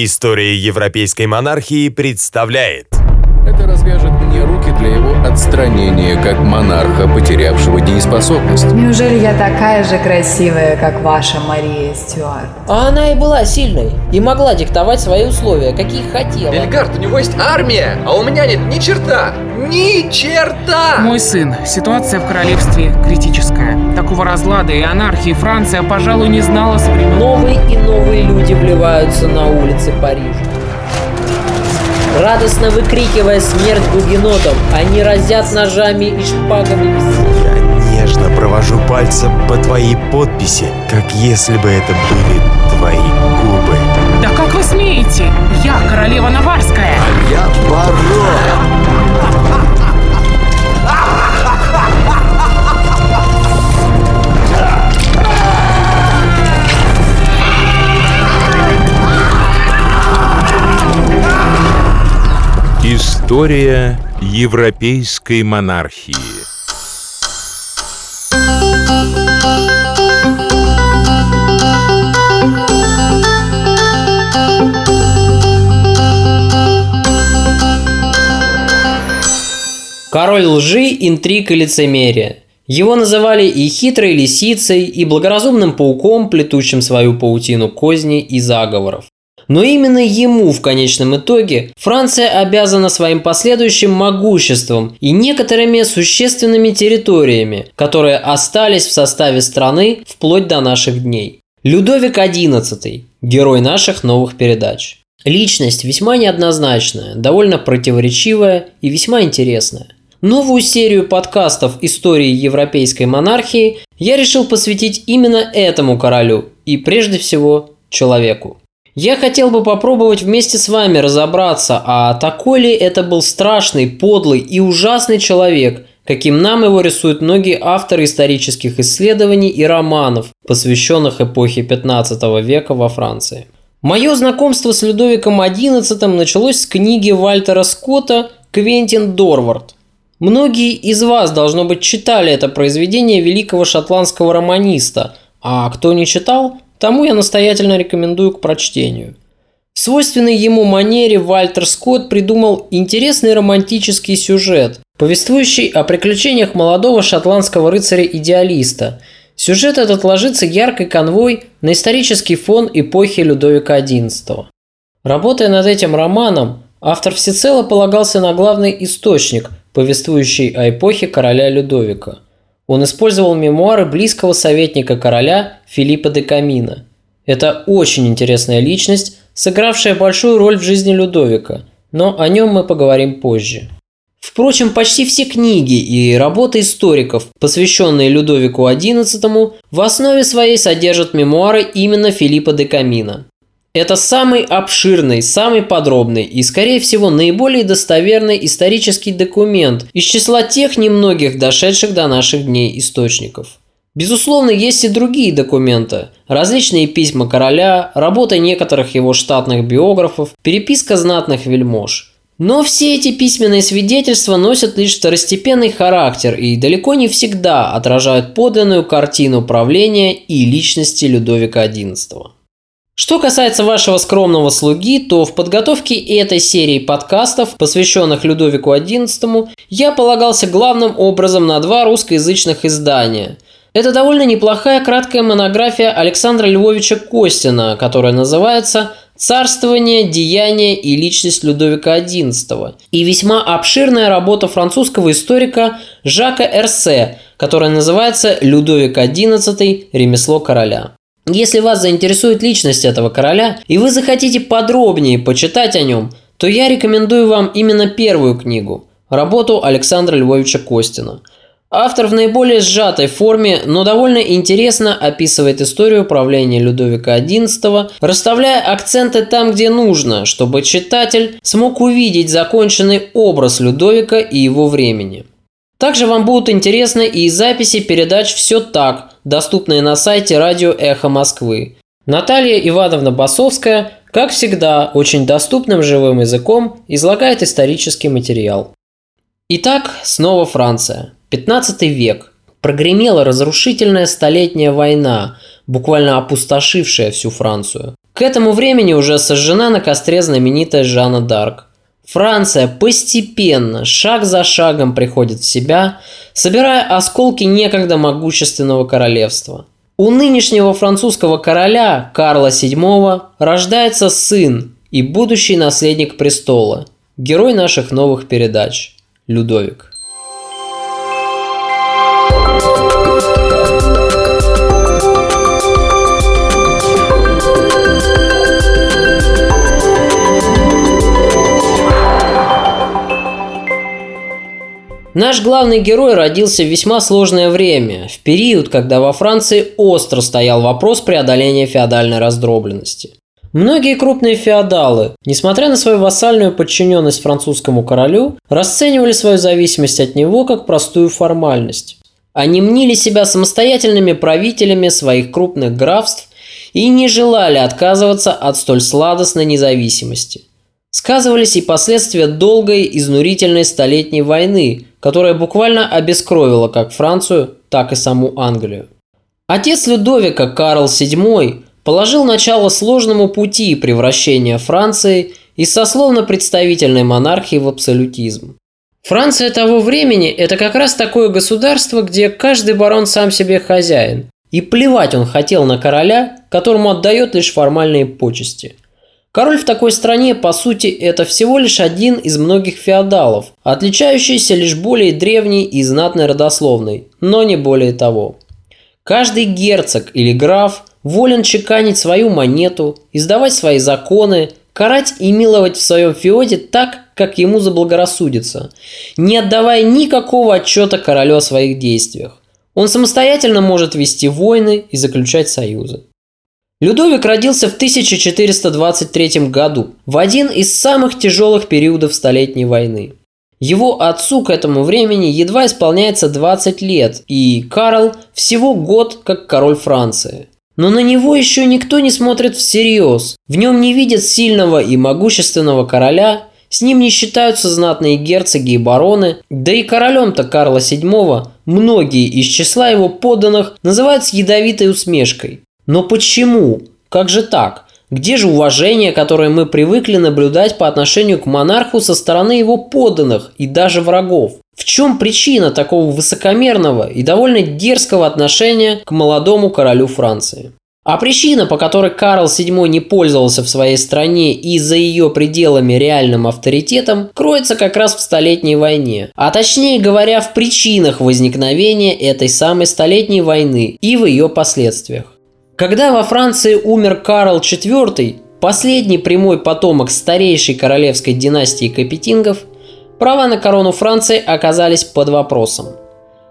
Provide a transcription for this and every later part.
История европейской монархии представляет развяжет мне руки для его отстранения, как монарха, потерявшего дееспособность. Неужели я такая же красивая, как ваша Мария Стюарт? А она и была сильной, и могла диктовать свои условия, какие хотела. Бельгард, у него есть армия, а у меня нет ни черта! Ни черта! Мой сын, ситуация в королевстве критическая. Такого разлада и анархии Франция, пожалуй, не знала с времен... Новые и новые люди вливаются на улицы Парижа. Радостно выкрикивая смерть гугенотам, они разят ножами и шпагами. Я нежно провожу пальцем по твоей подписи, как если бы это были твои губы. Да как вы смеете? Я королева Наварская. Я барон! История европейской монархии. Король лжи, интриг и лицемерия. Его называли и хитрой лисицей, и благоразумным пауком, плетущим свою паутину козней и заговоров. Но именно ему в конечном итоге Франция обязана своим последующим могуществом и некоторыми существенными территориями, которые остались в составе страны вплоть до наших дней. Людовик XI – герой наших новых передач. Личность весьма неоднозначная, довольно противоречивая и весьма интересная. Новую серию подкастов истории европейской монархии я решил посвятить именно этому королю и прежде всего человеку. Я хотел бы попробовать вместе с вами разобраться, а такой ли это был страшный, подлый и ужасный человек, каким нам его рисуют многие авторы исторических исследований и романов, посвященных эпохе 15 века во Франции. Мое знакомство с Людовиком XI началось с книги Вальтера Скотта «Квентин Дорвард». Многие из вас, должно быть, читали это произведение великого шотландского романиста, а кто не читал, тому я настоятельно рекомендую к прочтению. В свойственной ему манере Вальтер Скотт придумал интересный романтический сюжет, повествующий о приключениях молодого шотландского рыцаря-идеалиста. Сюжет этот ложится яркой конвой на исторический фон эпохи Людовика XI. Работая над этим романом, автор всецело полагался на главный источник, повествующий о эпохе короля Людовика. Он использовал мемуары близкого советника короля Филиппа де Камина. Это очень интересная личность, сыгравшая большую роль в жизни Людовика, но о нем мы поговорим позже. Впрочем, почти все книги и работы историков, посвященные Людовику XI, в основе своей содержат мемуары именно Филиппа де Камина. Это самый обширный, самый подробный и, скорее всего, наиболее достоверный исторический документ из числа тех немногих дошедших до наших дней источников. Безусловно, есть и другие документы. Различные письма короля, работы некоторых его штатных биографов, переписка знатных вельмож. Но все эти письменные свидетельства носят лишь второстепенный характер и далеко не всегда отражают подлинную картину правления и личности Людовика XI. Что касается вашего скромного слуги, то в подготовке этой серии подкастов, посвященных Людовику XI, я полагался главным образом на два русскоязычных издания. Это довольно неплохая краткая монография Александра Львовича Костина, которая называется «Царствование, деяние и личность Людовика XI» и весьма обширная работа французского историка Жака Эрсе, которая называется «Людовик XI. Ремесло короля». Если вас заинтересует личность этого короля, и вы захотите подробнее почитать о нем, то я рекомендую вам именно первую книгу – работу Александра Львовича Костина. Автор в наиболее сжатой форме, но довольно интересно описывает историю правления Людовика XI, расставляя акценты там, где нужно, чтобы читатель смог увидеть законченный образ Людовика и его времени. Также вам будут интересны и записи передач «Все так», доступные на сайте радио «Эхо Москвы». Наталья Ивановна Басовская, как всегда, очень доступным живым языком излагает исторический материал. Итак, снова Франция. 15 век. Прогремела разрушительная столетняя война, буквально опустошившая всю Францию. К этому времени уже сожжена на костре знаменитая Жанна Дарк. Франция постепенно, шаг за шагом приходит в себя, собирая осколки некогда могущественного королевства. У нынешнего французского короля Карла VII рождается сын и будущий наследник престола, герой наших новых передач – Людовик. Наш главный герой родился в весьма сложное время, в период, когда во Франции остро стоял вопрос преодоления феодальной раздробленности. Многие крупные феодалы, несмотря на свою вассальную подчиненность французскому королю, расценивали свою зависимость от него как простую формальность. Они мнили себя самостоятельными правителями своих крупных графств и не желали отказываться от столь сладостной независимости. Сказывались и последствия долгой, изнурительной столетней войны, которая буквально обескровила как Францию, так и саму Англию. Отец Людовика Карл VII положил начало сложному пути превращения Франции из сословно-представительной монархии в абсолютизм. Франция того времени – это как раз такое государство, где каждый барон сам себе хозяин. И плевать он хотел на короля, которому отдает лишь формальные почести – Король в такой стране, по сути, это всего лишь один из многих феодалов, отличающийся лишь более древней и знатной родословной, но не более того. Каждый герцог или граф волен чеканить свою монету, издавать свои законы, карать и миловать в своем феоде так, как ему заблагорассудится, не отдавая никакого отчета королю о своих действиях. Он самостоятельно может вести войны и заключать союзы. Людовик родился в 1423 году, в один из самых тяжелых периодов Столетней войны. Его отцу к этому времени едва исполняется 20 лет, и Карл всего год как король Франции. Но на него еще никто не смотрит всерьез. В нем не видят сильного и могущественного короля, с ним не считаются знатные герцоги и бароны, да и королем-то Карла VII многие из числа его подданных называют с ядовитой усмешкой. Но почему? Как же так? Где же уважение, которое мы привыкли наблюдать по отношению к монарху со стороны его подданных и даже врагов? В чем причина такого высокомерного и довольно дерзкого отношения к молодому королю Франции? А причина, по которой Карл VII не пользовался в своей стране и за ее пределами реальным авторитетом, кроется как раз в Столетней войне. А точнее говоря, в причинах возникновения этой самой Столетней войны и в ее последствиях. Когда во Франции умер Карл IV, последний прямой потомок старейшей королевской династии Капетингов, права на корону Франции оказались под вопросом.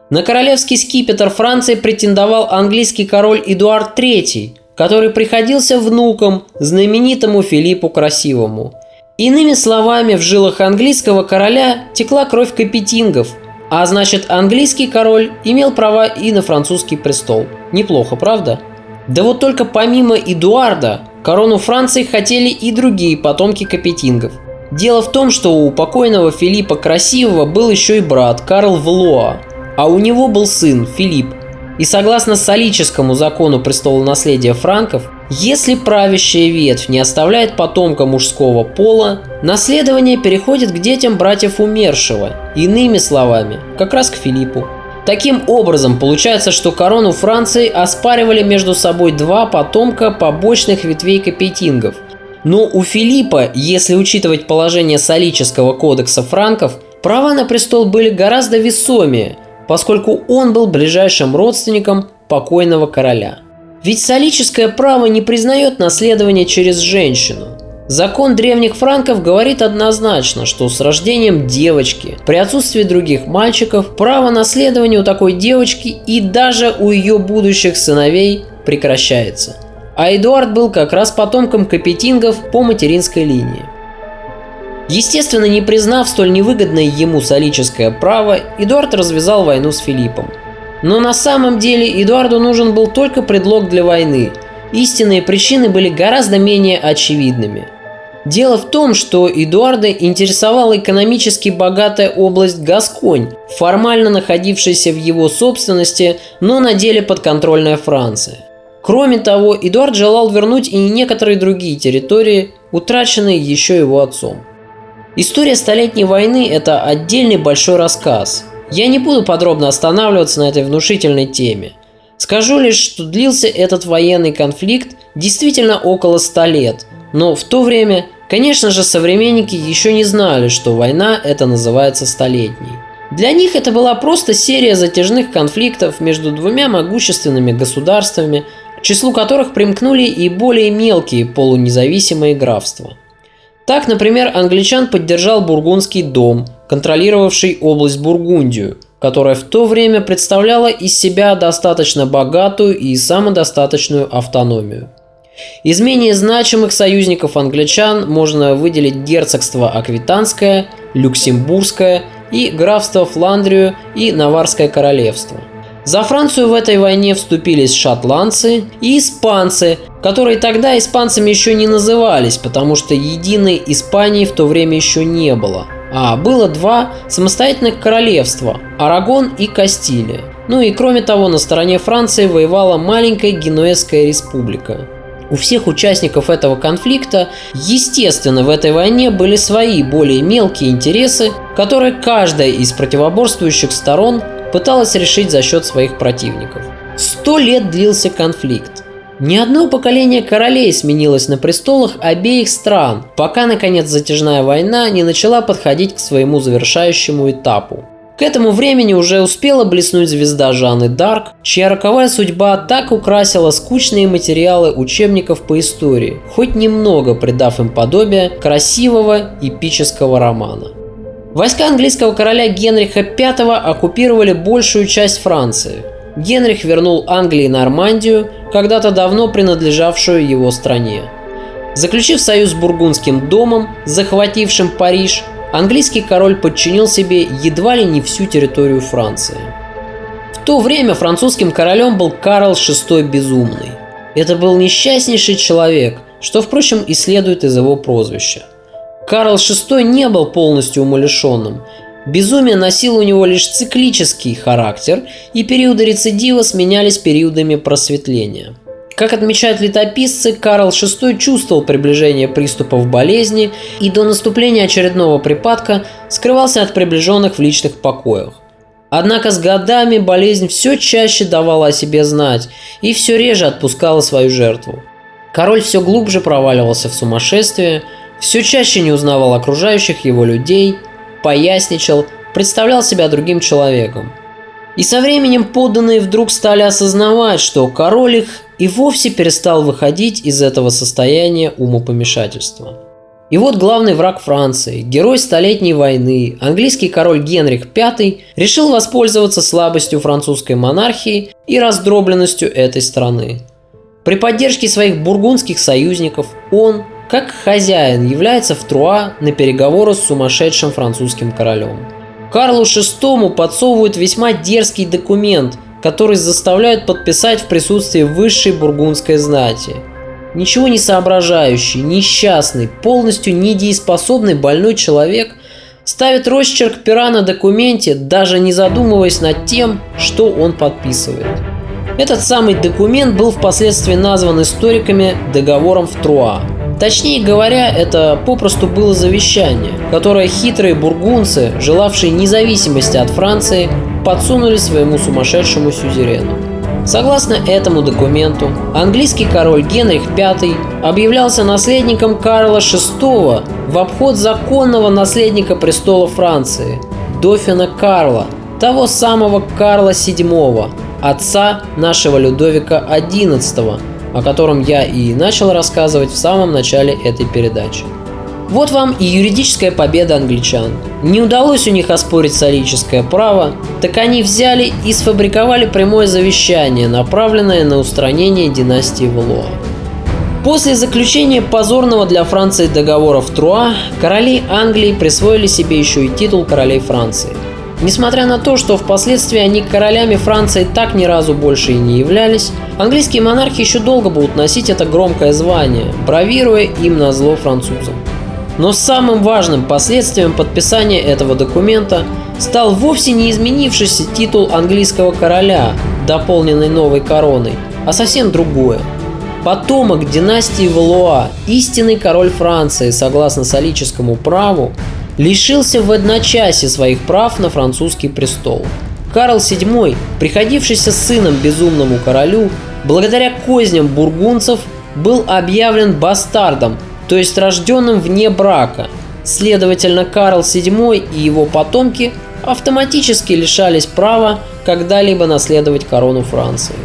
На королевский скипетр Франции претендовал английский король Эдуард III, который приходился внуком знаменитому Филиппу Красивому. Иными словами, в жилах английского короля текла кровь Капетингов, а значит английский король имел права и на французский престол. Неплохо, правда? Да вот только помимо Эдуарда, корону Франции хотели и другие потомки капетингов. Дело в том, что у покойного Филиппа Красивого был еще и брат Карл Влоа, а у него был сын Филипп. И согласно солическому закону престола наследия франков, если правящая ветвь не оставляет потомка мужского пола, наследование переходит к детям братьев умершего, иными словами, как раз к Филиппу. Таким образом, получается, что корону Франции оспаривали между собой два потомка побочных ветвей капетингов. Но у Филиппа, если учитывать положение солического кодекса франков, права на престол были гораздо весомее, поскольку он был ближайшим родственником покойного короля. Ведь солическое право не признает наследование через женщину – Закон древних франков говорит однозначно, что с рождением девочки, при отсутствии других мальчиков, право наследования у такой девочки и даже у ее будущих сыновей прекращается. А Эдуард был как раз потомком капетингов по материнской линии. Естественно, не признав столь невыгодное ему солическое право, Эдуард развязал войну с Филиппом. Но на самом деле Эдуарду нужен был только предлог для войны. Истинные причины были гораздо менее очевидными – Дело в том, что Эдуарда интересовала экономически богатая область Гасконь, формально находившаяся в его собственности, но на деле подконтрольная Франция. Кроме того, Эдуард желал вернуть и некоторые другие территории, утраченные еще его отцом. История Столетней войны – это отдельный большой рассказ. Я не буду подробно останавливаться на этой внушительной теме. Скажу лишь, что длился этот военный конфликт действительно около 100 лет, но в то время, конечно же, современники еще не знали, что война это называется столетней. Для них это была просто серия затяжных конфликтов между двумя могущественными государствами, к числу которых примкнули и более мелкие полунезависимые графства. Так, например, англичан поддержал Бургундский дом, контролировавший область Бургундию, которая в то время представляла из себя достаточно богатую и самодостаточную автономию. Из менее значимых союзников англичан можно выделить герцогство Аквитанское, Люксембургское и графство Фландрию и Наварское королевство – за Францию в этой войне вступились шотландцы и испанцы, которые тогда испанцами еще не назывались, потому что единой Испании в то время еще не было. А было два самостоятельных королевства – Арагон и Кастилия. Ну и кроме того, на стороне Франции воевала маленькая Генуэзская республика. У всех участников этого конфликта, естественно, в этой войне были свои более мелкие интересы, которые каждая из противоборствующих сторон пыталась решить за счет своих противников. Сто лет длился конфликт. Ни одно поколение королей сменилось на престолах обеих стран, пока, наконец, затяжная война не начала подходить к своему завершающему этапу. К этому времени уже успела блеснуть звезда Жанны Дарк, чья роковая судьба так украсила скучные материалы учебников по истории, хоть немного придав им подобие красивого эпического романа. Войска английского короля Генриха V оккупировали большую часть Франции. Генрих вернул Англии Нормандию, когда-то давно принадлежавшую его стране. Заключив союз с Бургундским домом, захватившим Париж, английский король подчинил себе едва ли не всю территорию Франции. В то время французским королем был Карл VI Безумный. Это был несчастнейший человек, что, впрочем, и следует из его прозвища – Карл VI не был полностью умалишенным. Безумие носило у него лишь циклический характер, и периоды рецидива сменялись периодами просветления. Как отмечают летописцы, Карл VI чувствовал приближение приступов болезни и до наступления очередного припадка скрывался от приближенных в личных покоях. Однако с годами болезнь все чаще давала о себе знать и все реже отпускала свою жертву. Король все глубже проваливался в сумасшествие – все чаще не узнавал окружающих его людей, поясничал, представлял себя другим человеком. И со временем подданные вдруг стали осознавать, что король их и вовсе перестал выходить из этого состояния умопомешательства. И вот главный враг Франции, герой Столетней войны, английский король Генрих V решил воспользоваться слабостью французской монархии и раздробленностью этой страны. При поддержке своих бургундских союзников он, как хозяин является в Труа на переговоры с сумасшедшим французским королем. Карлу VI подсовывают весьма дерзкий документ, который заставляют подписать в присутствии высшей бургундской знати. Ничего не соображающий, несчастный, полностью недееспособный больной человек ставит росчерк пера на документе, даже не задумываясь над тем, что он подписывает. Этот самый документ был впоследствии назван историками договором в Труа – Точнее говоря, это попросту было завещание, которое хитрые бургунцы, желавшие независимости от Франции, подсунули своему сумасшедшему сюзерену. Согласно этому документу, английский король Генрих V объявлялся наследником Карла VI в обход законного наследника престола Франции, дофина Карла, того самого Карла VII, отца нашего Людовика XI, о котором я и начал рассказывать в самом начале этой передачи. Вот вам и юридическая победа англичан. Не удалось у них оспорить солическое право, так они взяли и сфабриковали прямое завещание, направленное на устранение династии Валуа. После заключения позорного для Франции договора в Труа, короли Англии присвоили себе еще и титул королей Франции – Несмотря на то, что впоследствии они королями Франции так ни разу больше и не являлись, английские монархи еще долго будут носить это громкое звание, бравируя им на зло французам. Но самым важным последствием подписания этого документа стал вовсе не изменившийся титул английского короля, дополненный новой короной, а совсем другое. Потомок династии Валуа, истинный король Франции, согласно солическому праву, лишился в одночасье своих прав на французский престол. Карл VII, приходившийся сыном безумному королю, благодаря козням бургунцев, был объявлен бастардом, то есть рожденным вне брака. Следовательно, Карл VII и его потомки автоматически лишались права когда-либо наследовать корону Франции.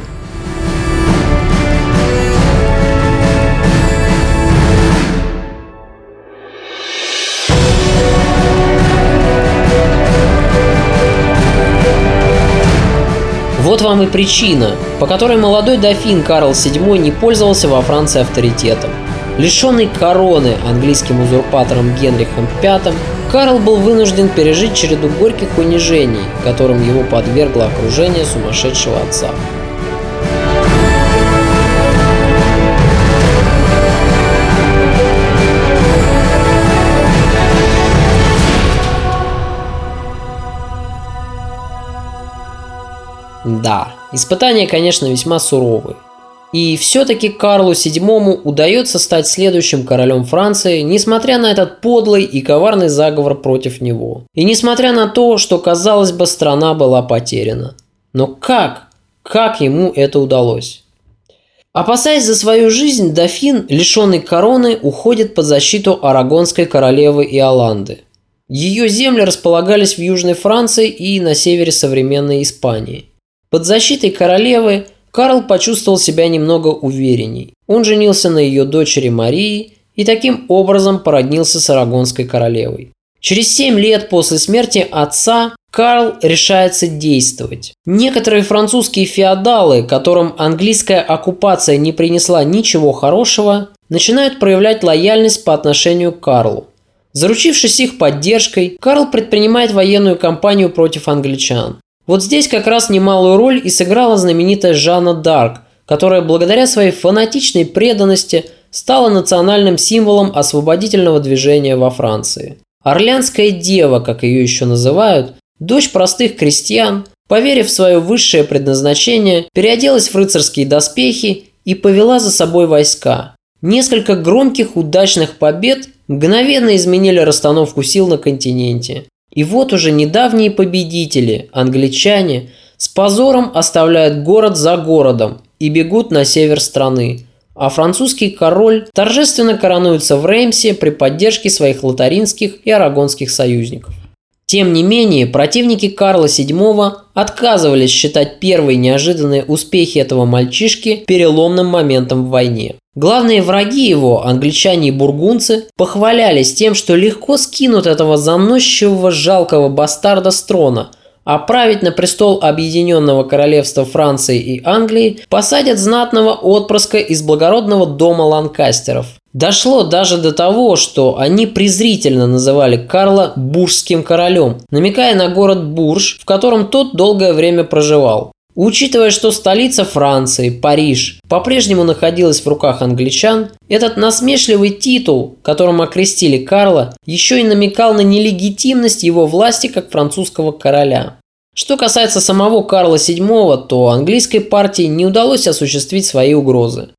Вот вам и причина, по которой молодой дофин Карл VII не пользовался во Франции авторитетом. Лишенный короны английским узурпатором Генрихом V, Карл был вынужден пережить череду горьких унижений, которым его подвергло окружение сумасшедшего отца. Да, испытания, конечно, весьма суровые. И все-таки Карлу VII удается стать следующим королем Франции, несмотря на этот подлый и коварный заговор против него. И несмотря на то, что, казалось бы, страна была потеряна. Но как? Как ему это удалось? Опасаясь за свою жизнь, дофин, лишенный короны, уходит под защиту арагонской королевы Иоланды. Ее земли располагались в Южной Франции и на севере современной Испании. Под защитой королевы Карл почувствовал себя немного уверенней. Он женился на ее дочери Марии и таким образом породнился с Арагонской королевой. Через семь лет после смерти отца Карл решается действовать. Некоторые французские феодалы, которым английская оккупация не принесла ничего хорошего, начинают проявлять лояльность по отношению к Карлу. Заручившись их поддержкой, Карл предпринимает военную кампанию против англичан. Вот здесь как раз немалую роль и сыграла знаменитая Жанна Дарк, которая благодаря своей фанатичной преданности стала национальным символом освободительного движения во Франции. Орлянская дева, как ее еще называют, дочь простых крестьян, поверив в свое высшее предназначение, переоделась в рыцарские доспехи и повела за собой войска. Несколько громких удачных побед мгновенно изменили расстановку сил на континенте. И вот уже недавние победители, англичане, с позором оставляют город за городом и бегут на север страны. А французский король торжественно коронуется в Реймсе при поддержке своих лотаринских и арагонских союзников. Тем не менее, противники Карла VII отказывались считать первые неожиданные успехи этого мальчишки переломным моментом в войне. Главные враги его, англичане и бургунцы, похвалялись тем, что легко скинут этого заносчивого жалкого бастарда с трона, а править на престол Объединенного Королевства Франции и Англии посадят знатного отпрыска из благородного дома Ланкастеров. Дошло даже до того, что они презрительно называли Карла Буржским королем, намекая на город Бурж, в котором тот долгое время проживал. Учитывая, что столица Франции, Париж, по-прежнему находилась в руках англичан, этот насмешливый титул, которым окрестили Карла, еще и намекал на нелегитимность его власти как французского короля. Что касается самого Карла VII, то английской партии не удалось осуществить свои угрозы.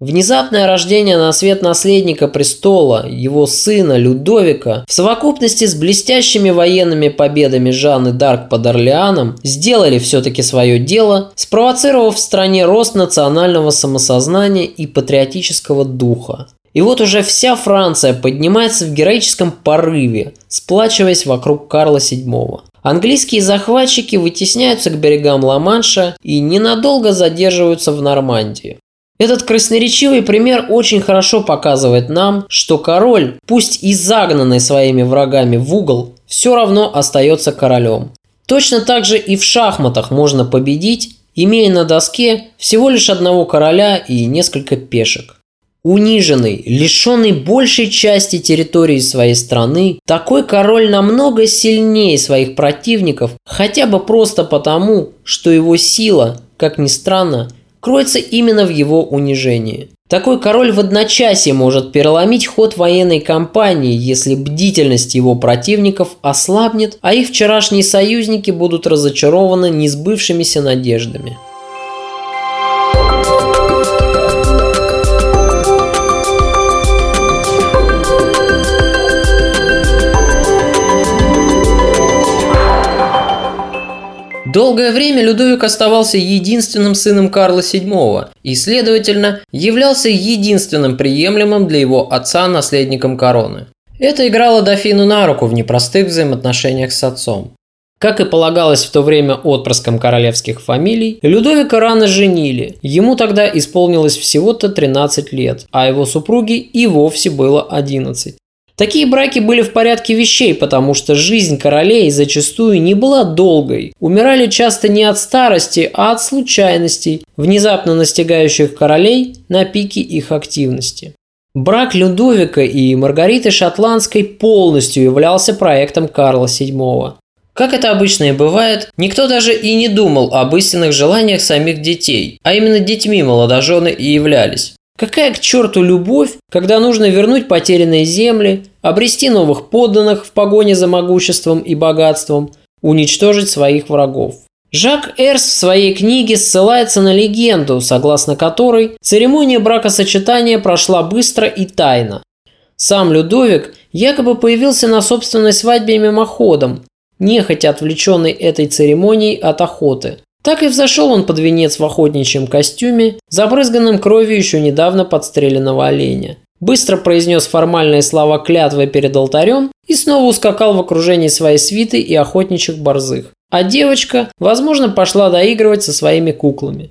Внезапное рождение на свет наследника престола, его сына Людовика, в совокупности с блестящими военными победами Жанны Дарк под Орлеаном, сделали все-таки свое дело, спровоцировав в стране рост национального самосознания и патриотического духа. И вот уже вся Франция поднимается в героическом порыве, сплачиваясь вокруг Карла VII. Английские захватчики вытесняются к берегам Ла-Манша и ненадолго задерживаются в Нормандии. Этот красноречивый пример очень хорошо показывает нам, что король, пусть и загнанный своими врагами в угол, все равно остается королем. Точно так же и в шахматах можно победить, имея на доске всего лишь одного короля и несколько пешек. Униженный, лишенный большей части территории своей страны, такой король намного сильнее своих противников, хотя бы просто потому, что его сила, как ни странно, кроется именно в его унижении. Такой король в одночасье может переломить ход военной кампании, если бдительность его противников ослабнет, а их вчерашние союзники будут разочарованы несбывшимися надеждами. Долгое время Людовик оставался единственным сыном Карла VII и, следовательно, являлся единственным приемлемым для его отца наследником короны. Это играло дофину на руку в непростых взаимоотношениях с отцом. Как и полагалось в то время отпрыском королевских фамилий, Людовика рано женили. Ему тогда исполнилось всего-то 13 лет, а его супруге и вовсе было 11. Такие браки были в порядке вещей, потому что жизнь королей зачастую не была долгой. Умирали часто не от старости, а от случайностей, внезапно настигающих королей на пике их активности. Брак Людовика и Маргариты Шотландской полностью являлся проектом Карла VII. Как это обычно и бывает, никто даже и не думал об истинных желаниях самих детей, а именно детьми молодожены и являлись. Какая к черту любовь, когда нужно вернуть потерянные земли, обрести новых подданных в погоне за могуществом и богатством, уничтожить своих врагов? Жак Эрс в своей книге ссылается на легенду, согласно которой церемония бракосочетания прошла быстро и тайно. Сам Людовик якобы появился на собственной свадьбе мимоходом, нехотя отвлеченный этой церемонией от охоты. Так и взошел он под венец в охотничьем костюме, забрызганном кровью еще недавно подстреленного оленя. Быстро произнес формальные слова клятвы перед алтарем и снова ускакал в окружении своей свиты и охотничьих борзых. А девочка, возможно, пошла доигрывать со своими куклами.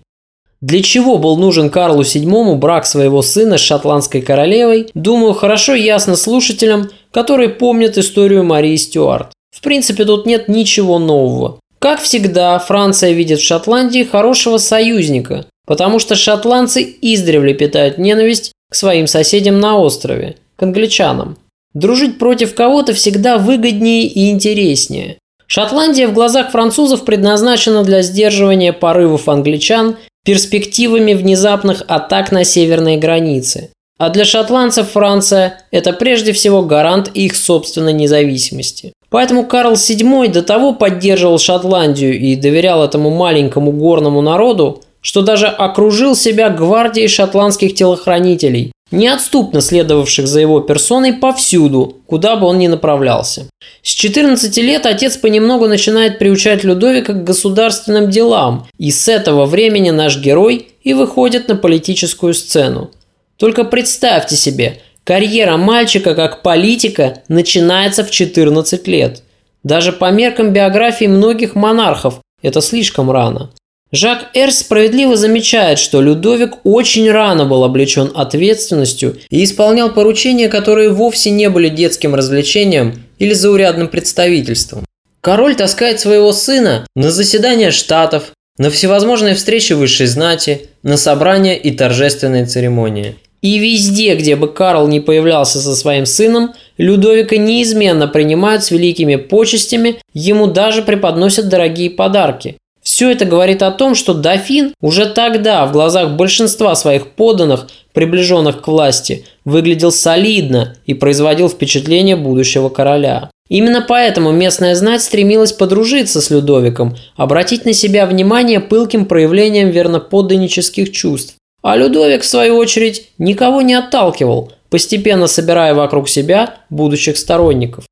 Для чего был нужен Карлу VII брак своего сына с шотландской королевой, думаю, хорошо ясно слушателям, которые помнят историю Марии Стюарт. В принципе, тут нет ничего нового. Как всегда, Франция видит в Шотландии хорошего союзника, потому что шотландцы издревле питают ненависть к своим соседям на острове, к англичанам. Дружить против кого-то всегда выгоднее и интереснее. Шотландия в глазах французов предназначена для сдерживания порывов англичан перспективами внезапных атак на северные границы. А для шотландцев Франция – это прежде всего гарант их собственной независимости. Поэтому Карл VII до того поддерживал Шотландию и доверял этому маленькому горному народу, что даже окружил себя гвардией шотландских телохранителей, неотступно следовавших за его персоной повсюду, куда бы он ни направлялся. С 14 лет отец понемногу начинает приучать Людовика к государственным делам, и с этого времени наш герой и выходит на политическую сцену. Только представьте себе, Карьера мальчика как политика начинается в 14 лет. Даже по меркам биографии многих монархов это слишком рано. Жак Эрс справедливо замечает, что Людовик очень рано был облечен ответственностью и исполнял поручения, которые вовсе не были детским развлечением или заурядным представительством. Король таскает своего сына на заседания штатов, на всевозможные встречи высшей знати, на собрания и торжественные церемонии. И везде, где бы Карл не появлялся со своим сыном, Людовика неизменно принимают с великими почестями, ему даже преподносят дорогие подарки. Все это говорит о том, что дофин уже тогда в глазах большинства своих подданных, приближенных к власти, выглядел солидно и производил впечатление будущего короля. Именно поэтому местная знать стремилась подружиться с Людовиком, обратить на себя внимание пылким проявлением верноподданнических чувств. А Людовик, в свою очередь, никого не отталкивал, постепенно собирая вокруг себя будущих сторонников.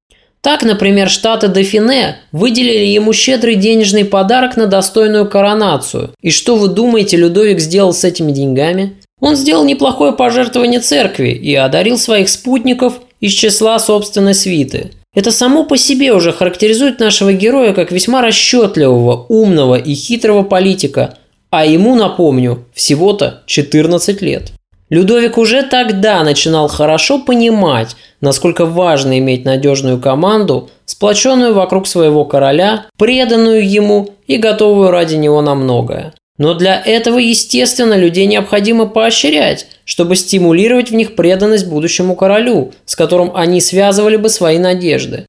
Так, например, штаты Дофине выделили ему щедрый денежный подарок на достойную коронацию. И что вы думаете, Людовик сделал с этими деньгами? Он сделал неплохое пожертвование церкви и одарил своих спутников из числа собственной свиты. Это само по себе уже характеризует нашего героя как весьма расчетливого, умного и хитрого политика – а ему, напомню, всего-то 14 лет. Людовик уже тогда начинал хорошо понимать, насколько важно иметь надежную команду, сплоченную вокруг своего короля, преданную ему и готовую ради него на многое. Но для этого, естественно, людей необходимо поощрять, чтобы стимулировать в них преданность будущему королю, с которым они связывали бы свои надежды.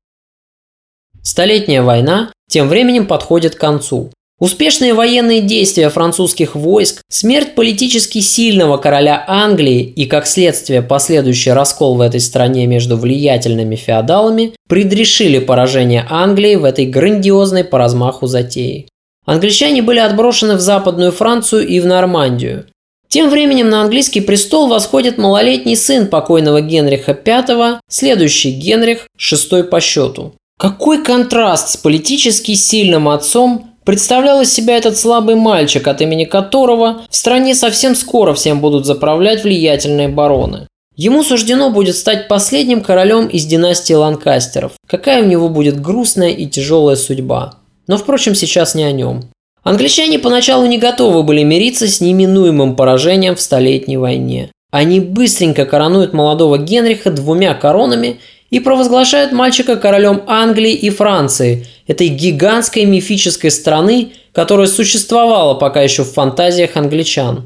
Столетняя война тем временем подходит к концу. Успешные военные действия французских войск, смерть политически сильного короля Англии и, как следствие, последующий раскол в этой стране между влиятельными феодалами предрешили поражение Англии в этой грандиозной по размаху затеи. Англичане были отброшены в Западную Францию и в Нормандию. Тем временем на английский престол восходит малолетний сын покойного Генриха V, следующий Генрих, шестой по счету. Какой контраст с политически сильным отцом представлял из себя этот слабый мальчик, от имени которого в стране совсем скоро всем будут заправлять влиятельные бароны. Ему суждено будет стать последним королем из династии Ланкастеров. Какая у него будет грустная и тяжелая судьба. Но, впрочем, сейчас не о нем. Англичане поначалу не готовы были мириться с неминуемым поражением в Столетней войне. Они быстренько коронуют молодого Генриха двумя коронами и провозглашают мальчика королем Англии и Франции, этой гигантской мифической страны, которая существовала пока еще в фантазиях англичан.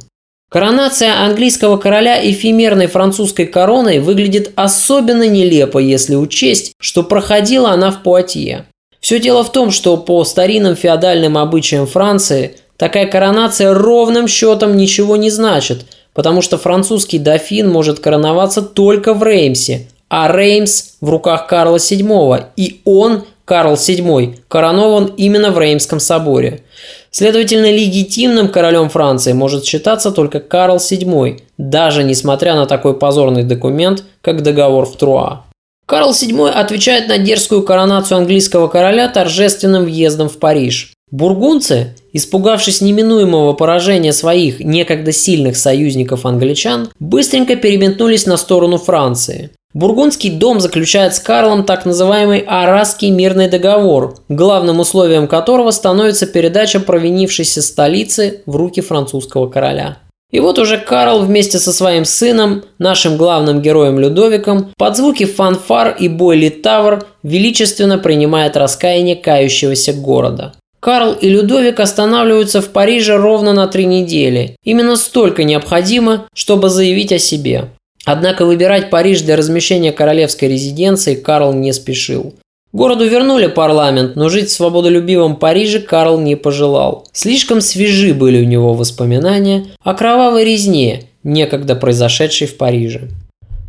Коронация английского короля эфемерной французской короной выглядит особенно нелепо, если учесть, что проходила она в Пуатье. Все дело в том, что по старинным феодальным обычаям Франции такая коронация ровным счетом ничего не значит, потому что французский дофин может короноваться только в Реймсе, а Реймс в руках Карла VII, и он, Карл VII, коронован именно в Реймском соборе. Следовательно, легитимным королем Франции может считаться только Карл VII, даже несмотря на такой позорный документ, как договор в Труа. Карл VII отвечает на дерзкую коронацию английского короля торжественным въездом в Париж. Бургунцы, испугавшись неминуемого поражения своих некогда сильных союзников англичан, быстренько переметнулись на сторону Франции. Бургундский дом заключает с Карлом так называемый Арасский мирный договор, главным условием которого становится передача провинившейся столицы в руки французского короля. И вот уже Карл вместе со своим сыном, нашим главным героем Людовиком, под звуки фанфар и бой Тавр величественно принимает раскаяние кающегося города. Карл и Людовик останавливаются в Париже ровно на три недели. Именно столько необходимо, чтобы заявить о себе. Однако выбирать Париж для размещения королевской резиденции Карл не спешил. Городу вернули парламент, но жить в свободолюбивом Париже Карл не пожелал. Слишком свежи были у него воспоминания о кровавой резне, некогда произошедшей в Париже.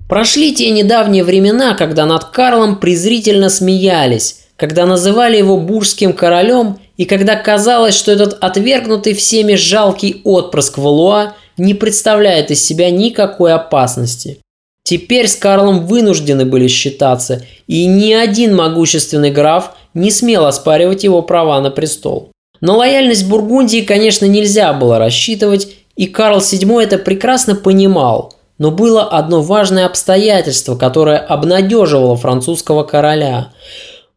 Прошли те недавние времена, когда над Карлом презрительно смеялись, когда называли его буржским королем и когда казалось, что этот отвергнутый всеми жалкий отпрыск Валуа не представляет из себя никакой опасности. Теперь с Карлом вынуждены были считаться, и ни один могущественный граф не смел оспаривать его права на престол. На лояльность Бургундии, конечно, нельзя было рассчитывать, и Карл VII это прекрасно понимал. Но было одно важное обстоятельство, которое обнадеживало французского короля.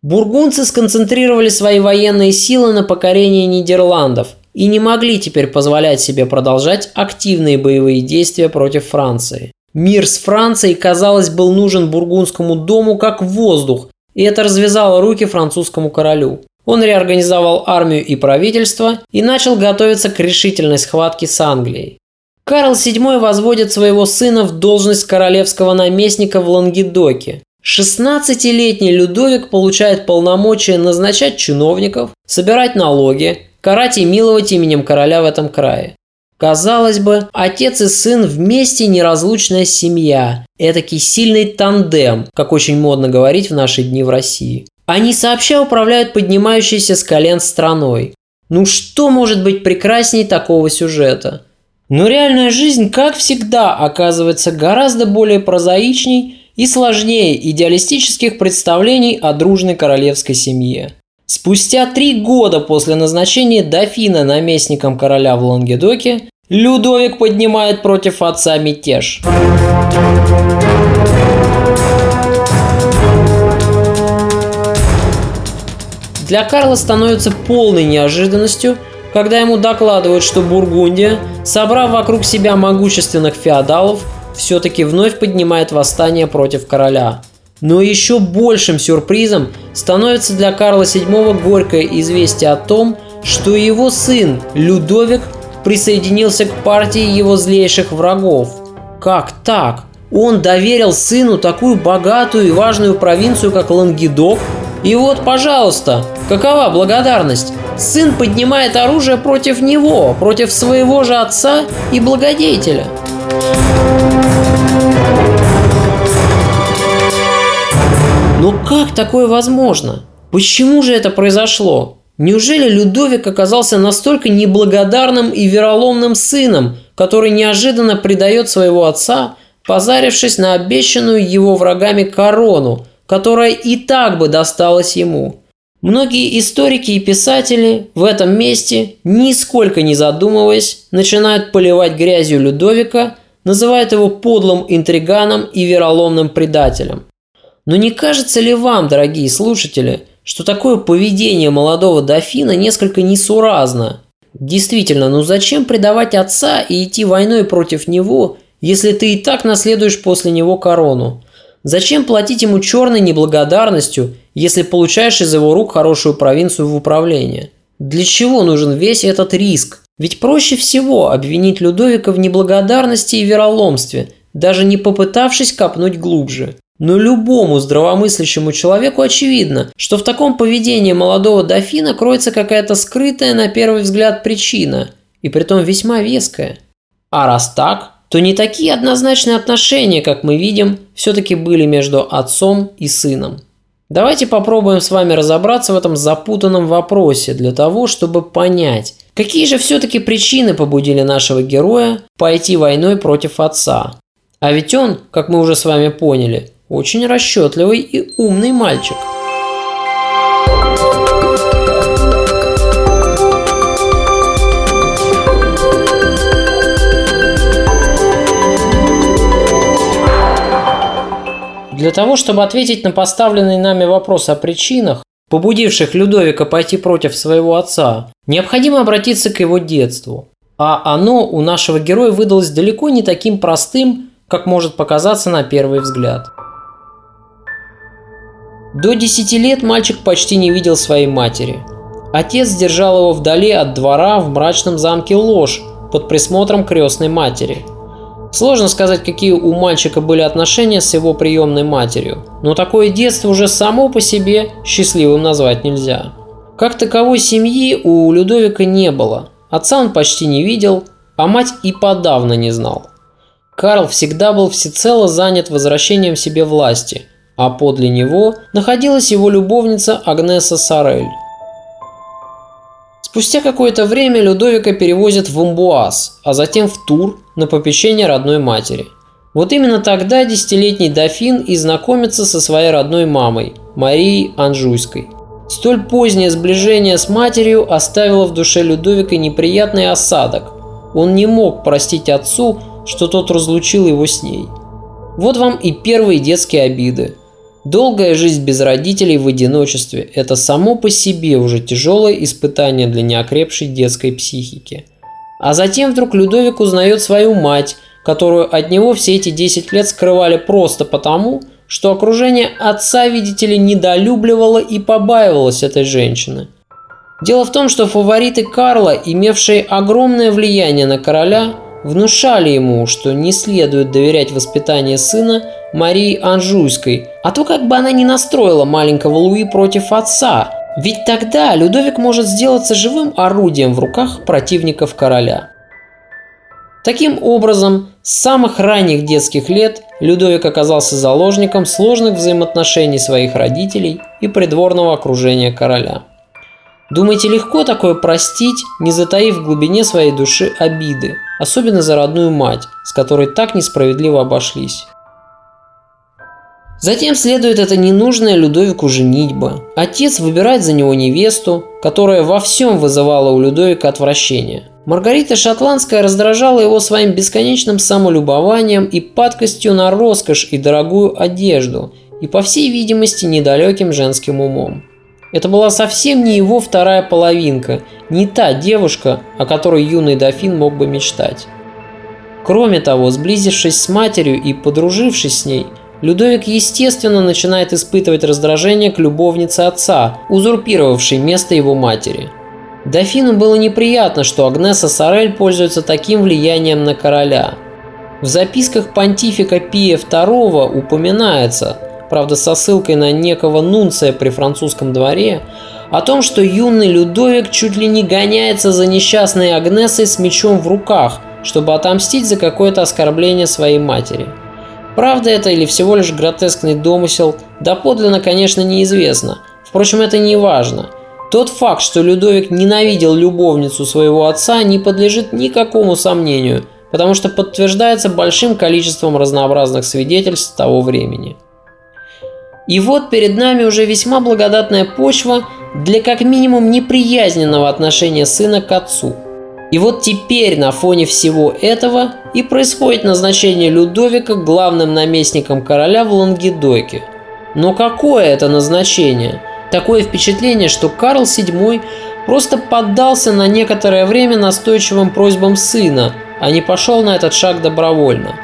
Бургунцы сконцентрировали свои военные силы на покорении Нидерландов – и не могли теперь позволять себе продолжать активные боевые действия против Франции. Мир с Францией, казалось, был нужен бургундскому дому как воздух, и это развязало руки французскому королю. Он реорганизовал армию и правительство и начал готовиться к решительной схватке с Англией. Карл VII возводит своего сына в должность королевского наместника в Лангедоке. 16-летний Людовик получает полномочия назначать чиновников, собирать налоги, карать и миловать именем короля в этом крае. Казалось бы, отец и сын вместе неразлучная семья, этакий сильный тандем, как очень модно говорить в наши дни в России. Они сообща управляют поднимающейся с колен страной. Ну что может быть прекрасней такого сюжета? Но реальная жизнь, как всегда, оказывается гораздо более прозаичней и сложнее идеалистических представлений о дружной королевской семье. Спустя три года после назначения дофина наместником короля в Лангедоке, Людовик поднимает против отца мятеж. Для Карла становится полной неожиданностью, когда ему докладывают, что Бургундия, собрав вокруг себя могущественных феодалов, все-таки вновь поднимает восстание против короля – но еще большим сюрпризом становится для Карла VII горькое известие о том, что его сын Людовик присоединился к партии его злейших врагов. Как так? Он доверил сыну такую богатую и важную провинцию, как Лангедок? И вот, пожалуйста, какова благодарность? Сын поднимает оружие против него, против своего же отца и благодетеля. Но как такое возможно? Почему же это произошло? Неужели Людовик оказался настолько неблагодарным и вероломным сыном, который неожиданно предает своего отца, позарившись на обещанную его врагами корону, которая и так бы досталась ему? Многие историки и писатели в этом месте, нисколько не задумываясь, начинают поливать грязью Людовика, называют его подлым интриганом и вероломным предателем. Но не кажется ли вам, дорогие слушатели, что такое поведение молодого дофина несколько несуразно? Действительно, ну зачем предавать отца и идти войной против него, если ты и так наследуешь после него корону? Зачем платить ему черной неблагодарностью, если получаешь из его рук хорошую провинцию в управление? Для чего нужен весь этот риск? Ведь проще всего обвинить Людовика в неблагодарности и вероломстве, даже не попытавшись копнуть глубже. Но любому здравомыслящему человеку очевидно, что в таком поведении молодого дофина кроется какая-то скрытая на первый взгляд причина, и притом весьма веская. А раз так, то не такие однозначные отношения, как мы видим, все-таки были между отцом и сыном. Давайте попробуем с вами разобраться в этом запутанном вопросе для того, чтобы понять, какие же все-таки причины побудили нашего героя пойти войной против отца. А ведь он, как мы уже с вами поняли, очень расчетливый и умный мальчик – Для того, чтобы ответить на поставленный нами вопрос о причинах, побудивших Людовика пойти против своего отца, необходимо обратиться к его детству. А оно у нашего героя выдалось далеко не таким простым, как может показаться на первый взгляд. До 10 лет мальчик почти не видел своей матери. Отец держал его вдали от двора в мрачном замке Ложь под присмотром крестной матери – Сложно сказать, какие у мальчика были отношения с его приемной матерью, но такое детство уже само по себе счастливым назвать нельзя. Как таковой семьи у Людовика не было. Отца он почти не видел, а мать и подавно не знал. Карл всегда был всецело занят возвращением себе власти, а подле него находилась его любовница Агнеса Сорель. Спустя какое-то время Людовика перевозят в Амбуаз, а затем в Тур на попечение родной матери. Вот именно тогда десятилетний дофин и знакомится со своей родной мамой, Марией Анжуйской. Столь позднее сближение с матерью оставило в душе Людовика неприятный осадок. Он не мог простить отцу, что тот разлучил его с ней. Вот вам и первые детские обиды, Долгая жизнь без родителей в одиночестве – это само по себе уже тяжелое испытание для неокрепшей детской психики. А затем вдруг Людовик узнает свою мать, которую от него все эти 10 лет скрывали просто потому, что окружение отца, видите ли, недолюбливало и побаивалось этой женщины. Дело в том, что фавориты Карла, имевшие огромное влияние на короля, внушали ему, что не следует доверять воспитание сына Марии Анжуйской, а то как бы она не настроила маленького Луи против отца, ведь тогда Людовик может сделаться живым орудием в руках противников короля. Таким образом, с самых ранних детских лет Людовик оказался заложником сложных взаимоотношений своих родителей и придворного окружения короля. Думаете, легко такое простить, не затаив в глубине своей души обиды, особенно за родную мать, с которой так несправедливо обошлись? Затем следует эта ненужная Людовику женитьба. Отец выбирает за него невесту, которая во всем вызывала у Людовика отвращение. Маргарита Шотландская раздражала его своим бесконечным самолюбованием и падкостью на роскошь и дорогую одежду, и, по всей видимости, недалеким женским умом. Это была совсем не его вторая половинка, не та девушка, о которой юный дофин мог бы мечтать. Кроме того, сблизившись с матерью и подружившись с ней – Людовик, естественно, начинает испытывать раздражение к любовнице отца, узурпировавшей место его матери. Дофину было неприятно, что Агнеса Сорель пользуется таким влиянием на короля. В записках понтифика Пия II упоминается, правда со ссылкой на некого нунция при французском дворе, о том, что юный Людовик чуть ли не гоняется за несчастной Агнесой с мечом в руках, чтобы отомстить за какое-то оскорбление своей матери – Правда это или всего лишь гротескный домысел, доподлинно, конечно, неизвестно. Впрочем, это не важно. Тот факт, что Людовик ненавидел любовницу своего отца, не подлежит никакому сомнению, потому что подтверждается большим количеством разнообразных свидетельств того времени. И вот перед нами уже весьма благодатная почва для как минимум неприязненного отношения сына к отцу. И вот теперь на фоне всего этого и происходит назначение Людовика главным наместником короля в Лангедоке. Но какое это назначение? Такое впечатление, что Карл VII просто поддался на некоторое время настойчивым просьбам сына, а не пошел на этот шаг добровольно.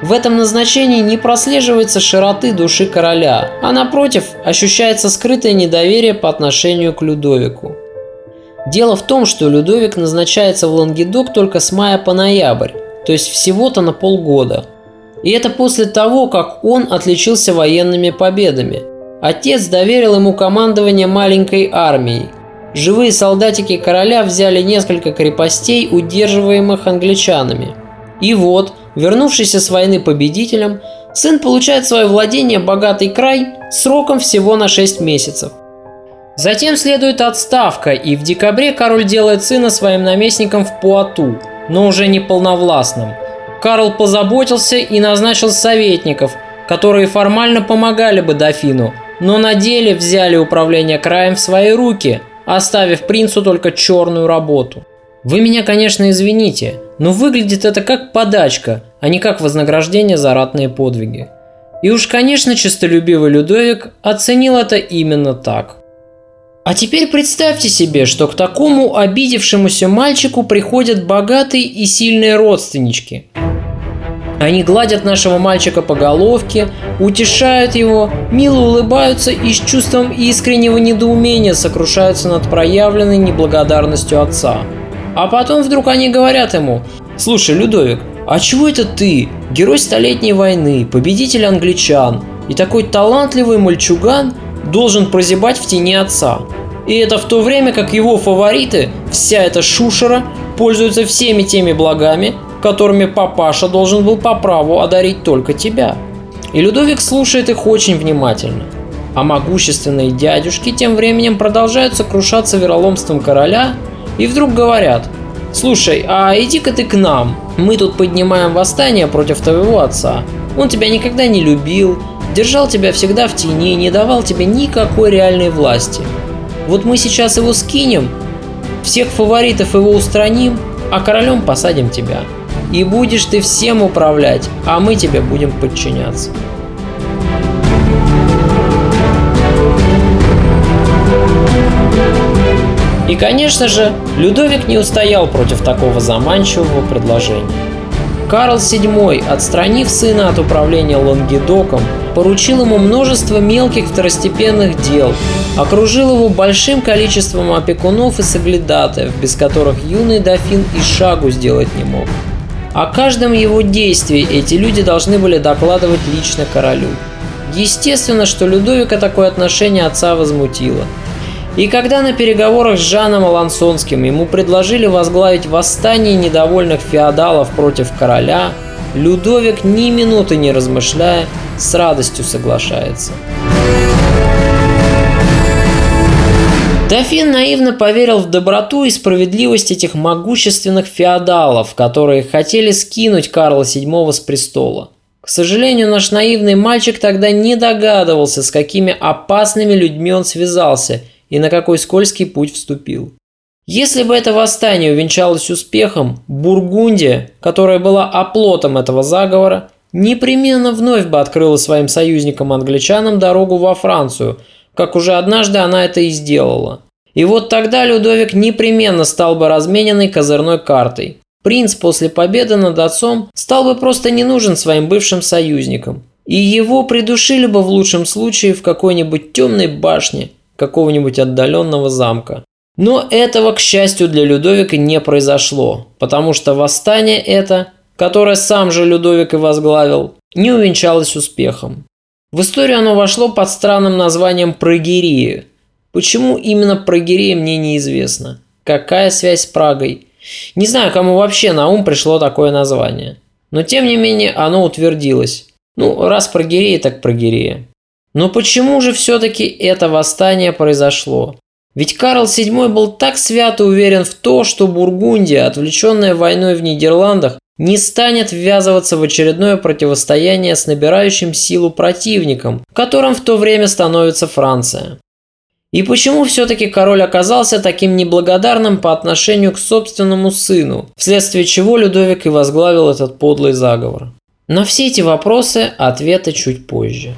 В этом назначении не прослеживается широты души короля, а напротив ощущается скрытое недоверие по отношению к Людовику. Дело в том, что Людовик назначается в Лангедок только с мая по ноябрь, то есть всего-то на полгода. И это после того, как он отличился военными победами. Отец доверил ему командование маленькой армией. Живые солдатики короля взяли несколько крепостей, удерживаемых англичанами. И вот, вернувшийся с войны победителем, сын получает свое владение богатый край сроком всего на 6 месяцев. Затем следует отставка, и в декабре король делает сына своим наместником в Пуату, но уже не полновластным. Карл позаботился и назначил советников, которые формально помогали бы дофину, но на деле взяли управление краем в свои руки, оставив принцу только черную работу. Вы меня, конечно, извините, но выглядит это как подачка, а не как вознаграждение за ратные подвиги. И уж, конечно, честолюбивый Людовик оценил это именно так. А теперь представьте себе, что к такому обидевшемуся мальчику приходят богатые и сильные родственнички. Они гладят нашего мальчика по головке, утешают его, мило улыбаются и с чувством искреннего недоумения сокрушаются над проявленной неблагодарностью отца. А потом вдруг они говорят ему, «Слушай, Людовик, а чего это ты, герой Столетней войны, победитель англичан, и такой талантливый мальчуган должен прозябать в тени отца?» И это в то время, как его фавориты, вся эта шушера, пользуются всеми теми благами, которыми папаша должен был по праву одарить только тебя. И Людовик слушает их очень внимательно. А могущественные дядюшки тем временем продолжают сокрушаться вероломством короля и вдруг говорят «Слушай, а иди-ка ты к нам, мы тут поднимаем восстание против твоего отца. Он тебя никогда не любил, держал тебя всегда в тени, не давал тебе никакой реальной власти. Вот мы сейчас его скинем, всех фаворитов его устраним, а королем посадим тебя. И будешь ты всем управлять, а мы тебе будем подчиняться. И, конечно же, Людовик не устоял против такого заманчивого предложения. Карл VII, отстранив сына от управления Лангедоком, поручил ему множество мелких второстепенных дел, окружил его большим количеством опекунов и соглядатаев, без которых юный дофин и шагу сделать не мог. О каждом его действии эти люди должны были докладывать лично королю. Естественно, что Людовика такое отношение отца возмутило. И когда на переговорах с Жаном Алансонским ему предложили возглавить восстание недовольных феодалов против короля, Людовик ни минуты не размышляя с радостью соглашается. Дофин наивно поверил в доброту и справедливость этих могущественных феодалов, которые хотели скинуть Карла VII с престола. К сожалению, наш наивный мальчик тогда не догадывался, с какими опасными людьми он связался и на какой скользкий путь вступил. Если бы это восстание увенчалось успехом, Бургундия, которая была оплотом этого заговора, непременно вновь бы открыла своим союзникам-англичанам дорогу во Францию, как уже однажды она это и сделала. И вот тогда Людовик непременно стал бы размененной козырной картой. Принц после победы над отцом стал бы просто не нужен своим бывшим союзникам. И его придушили бы в лучшем случае в какой-нибудь темной башне какого-нибудь отдаленного замка. Но этого, к счастью для Людовика, не произошло, потому что восстание это, которое сам же Людовик и возглавил, не увенчалось успехом. В историю оно вошло под странным названием Прогерии. Почему именно Прогерия мне неизвестно. Какая связь с Прагой? Не знаю, кому вообще на ум пришло такое название. Но тем не менее оно утвердилось. Ну, раз Прогерия, так Прогерия. Но почему же все-таки это восстание произошло? Ведь Карл VII был так свято уверен в то, что Бургундия, отвлеченная войной в Нидерландах, не станет ввязываться в очередное противостояние с набирающим силу противником, которым в то время становится Франция. И почему все-таки король оказался таким неблагодарным по отношению к собственному сыну, вследствие чего Людовик и возглавил этот подлый заговор? На все эти вопросы ответы чуть позже.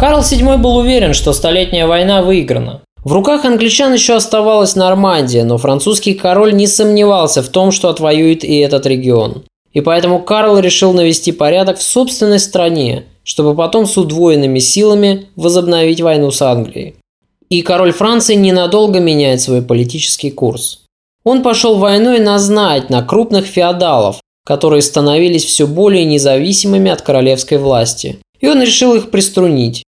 Карл VII был уверен, что Столетняя война выиграна. В руках англичан еще оставалась Нормандия, но французский король не сомневался в том, что отвоюет и этот регион. И поэтому Карл решил навести порядок в собственной стране, чтобы потом с удвоенными силами возобновить войну с Англией. И король Франции ненадолго меняет свой политический курс. Он пошел войной на знать, на крупных феодалов, которые становились все более независимыми от королевской власти. И он решил их приструнить.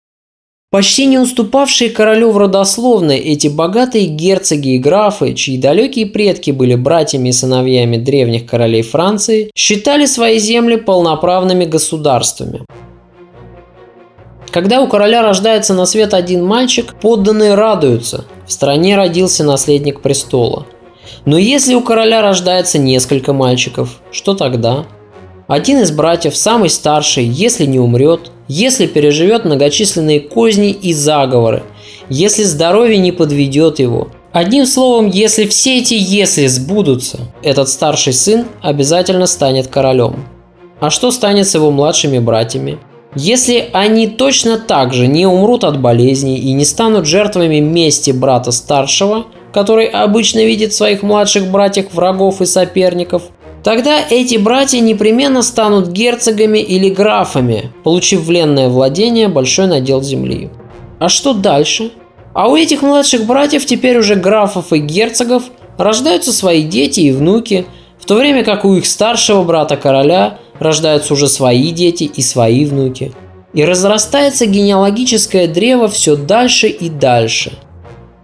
Почти не уступавшие королю в родословной, эти богатые герцоги и графы, чьи далекие предки были братьями и сыновьями древних королей Франции, считали свои земли полноправными государствами. Когда у короля рождается на свет один мальчик, подданные радуются. В стране родился наследник престола. Но если у короля рождается несколько мальчиков, что тогда? Один из братьев, самый старший, если не умрет, если переживет многочисленные козни и заговоры, если здоровье не подведет его. Одним словом, если все эти «если» сбудутся, этот старший сын обязательно станет королем. А что станет с его младшими братьями? Если они точно так же не умрут от болезней и не станут жертвами мести брата старшего, который обычно видит своих младших братьев врагов и соперников – Тогда эти братья непременно станут герцогами или графами, получив вленное владение большой надел земли. А что дальше? А у этих младших братьев теперь уже графов и герцогов рождаются свои дети и внуки, в то время как у их старшего брата короля рождаются уже свои дети и свои внуки. И разрастается генеалогическое древо все дальше и дальше.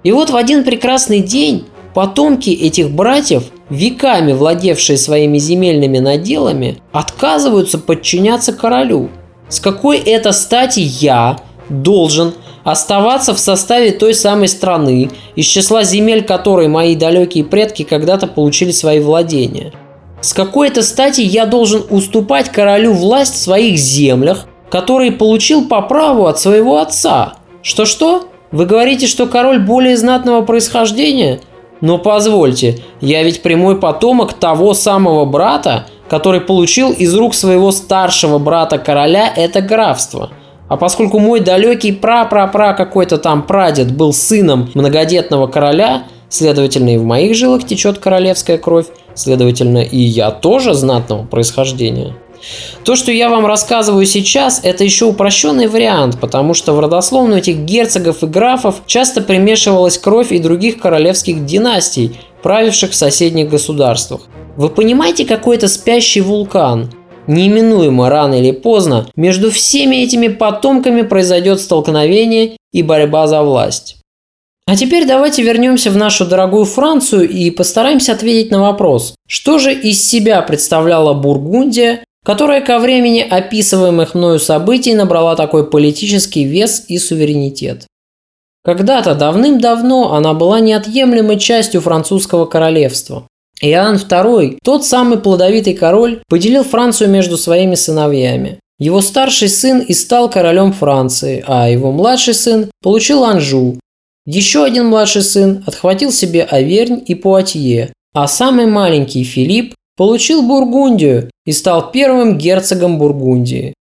И вот в один прекрасный день потомки этих братьев веками владевшие своими земельными наделами, отказываются подчиняться королю. С какой это стати я должен оставаться в составе той самой страны, из числа земель которой мои далекие предки когда-то получили свои владения? С какой это стати я должен уступать королю власть в своих землях, которые получил по праву от своего отца? Что-что? Вы говорите, что король более знатного происхождения? Но позвольте, я ведь прямой потомок того самого брата, который получил из рук своего старшего брата короля это графство. А поскольку мой далекий пра-пра-пра какой-то там прадед был сыном многодетного короля, следовательно и в моих жилах течет королевская кровь, следовательно и я тоже знатного происхождения. То, что я вам рассказываю сейчас, это еще упрощенный вариант, потому что в родословную этих герцогов и графов часто примешивалась кровь и других королевских династий, правивших в соседних государствах. Вы понимаете, какой это спящий вулкан? Неименуемо рано или поздно между всеми этими потомками произойдет столкновение и борьба за власть. А теперь давайте вернемся в нашу дорогую Францию и постараемся ответить на вопрос, что же из себя представляла Бургундия которая ко времени описываемых мною событий набрала такой политический вес и суверенитет. Когда-то давным-давно она была неотъемлемой частью французского королевства. Иоанн II, тот самый плодовитый король, поделил Францию между своими сыновьями. Его старший сын и стал королем Франции, а его младший сын получил Анжу. Еще один младший сын отхватил себе Авернь и Пуатье, а самый маленький Филипп получил Бургундию и стал первым герцогом Бургундии.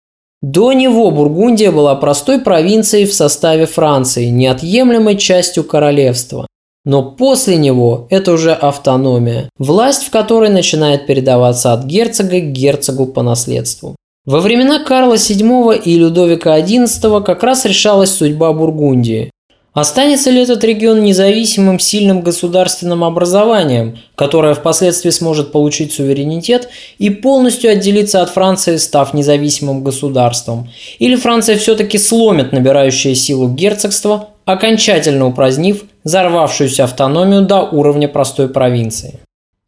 До него Бургундия была простой провинцией в составе Франции, неотъемлемой частью королевства. Но после него это уже автономия, власть в которой начинает передаваться от герцога к герцогу по наследству. Во времена Карла VII и Людовика XI как раз решалась судьба Бургундии. Останется ли этот регион независимым сильным государственным образованием, которое впоследствии сможет получить суверенитет и полностью отделиться от Франции, став независимым государством? Или Франция все-таки сломит набирающее силу герцогство, окончательно упразднив взорвавшуюся автономию до уровня простой провинции?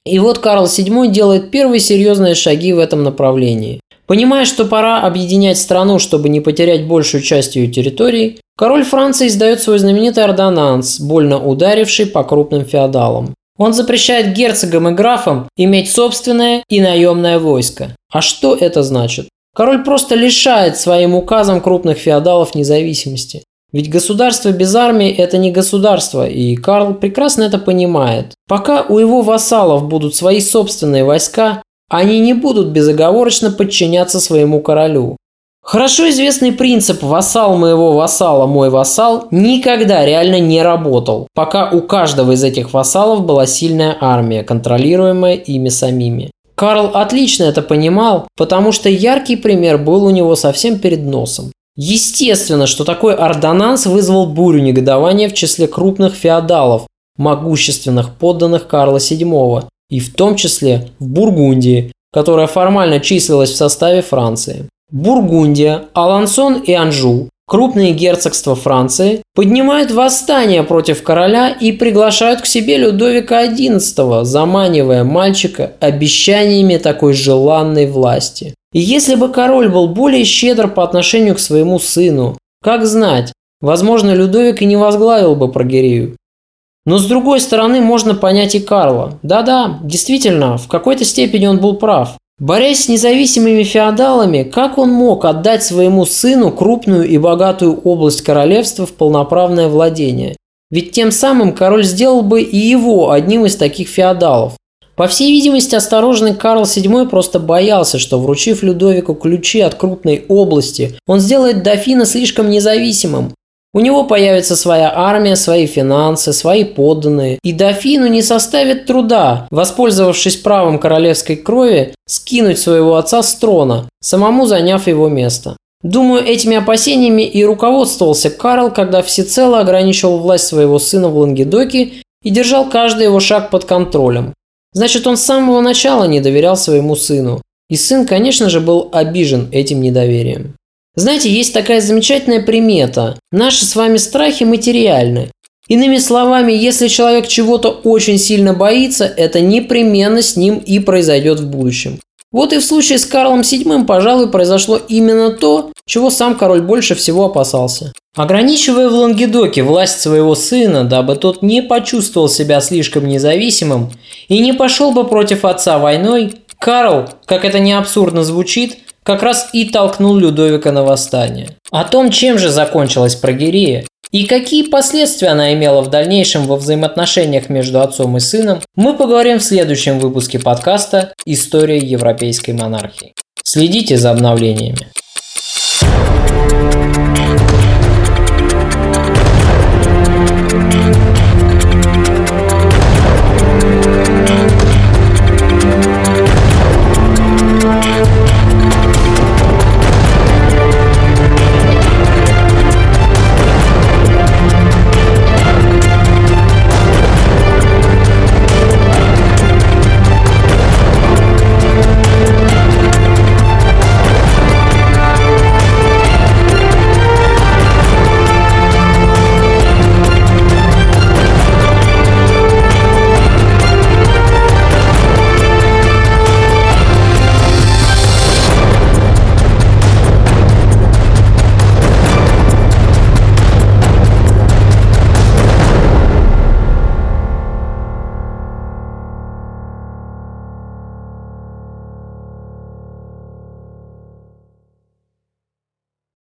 И вот Карл VII делает первые серьезные шаги в этом направлении. Понимая, что пора объединять страну, чтобы не потерять большую часть ее территории, король Франции издает свой знаменитый ордонанс, больно ударивший по крупным феодалам. Он запрещает герцогам и графам иметь собственное и наемное войско. А что это значит? Король просто лишает своим указом крупных феодалов независимости. Ведь государство без армии – это не государство, и Карл прекрасно это понимает. Пока у его вассалов будут свои собственные войска, они не будут безоговорочно подчиняться своему королю. Хорошо известный принцип «вассал моего вассала, мой вассал» никогда реально не работал, пока у каждого из этих вассалов была сильная армия, контролируемая ими самими. Карл отлично это понимал, потому что яркий пример был у него совсем перед носом. Естественно, что такой ордонанс вызвал бурю негодования в числе крупных феодалов, могущественных подданных Карла VII, и в том числе в Бургундии, которая формально числилась в составе Франции. Бургундия, Алансон и Анжу, крупные герцогства Франции, поднимают восстание против короля и приглашают к себе Людовика XI, заманивая мальчика обещаниями такой желанной власти. И если бы король был более щедр по отношению к своему сыну, как знать, возможно, Людовик и не возглавил бы Прогерею. Но с другой стороны, можно понять и Карла. Да-да, действительно, в какой-то степени он был прав. Борясь с независимыми феодалами, как он мог отдать своему сыну крупную и богатую область королевства в полноправное владение? Ведь тем самым король сделал бы и его одним из таких феодалов. По всей видимости, осторожный Карл VII просто боялся, что вручив Людовику ключи от крупной области, он сделает дофина слишком независимым, у него появится своя армия, свои финансы, свои подданные. И дофину не составит труда, воспользовавшись правом королевской крови, скинуть своего отца с трона, самому заняв его место. Думаю, этими опасениями и руководствовался Карл, когда всецело ограничивал власть своего сына в Лангедоке и держал каждый его шаг под контролем. Значит, он с самого начала не доверял своему сыну. И сын, конечно же, был обижен этим недоверием. Знаете, есть такая замечательная примета. Наши с вами страхи материальны. Иными словами, если человек чего-то очень сильно боится, это непременно с ним и произойдет в будущем. Вот и в случае с Карлом VII, пожалуй, произошло именно то, чего сам король больше всего опасался. Ограничивая в Лангедоке власть своего сына, дабы тот не почувствовал себя слишком независимым и не пошел бы против отца войной, Карл, как это не абсурдно звучит, как раз и толкнул Людовика на восстание. О том, чем же закончилась прогерия и какие последствия она имела в дальнейшем во взаимоотношениях между отцом и сыном, мы поговорим в следующем выпуске подкаста «История европейской монархии». Следите за обновлениями.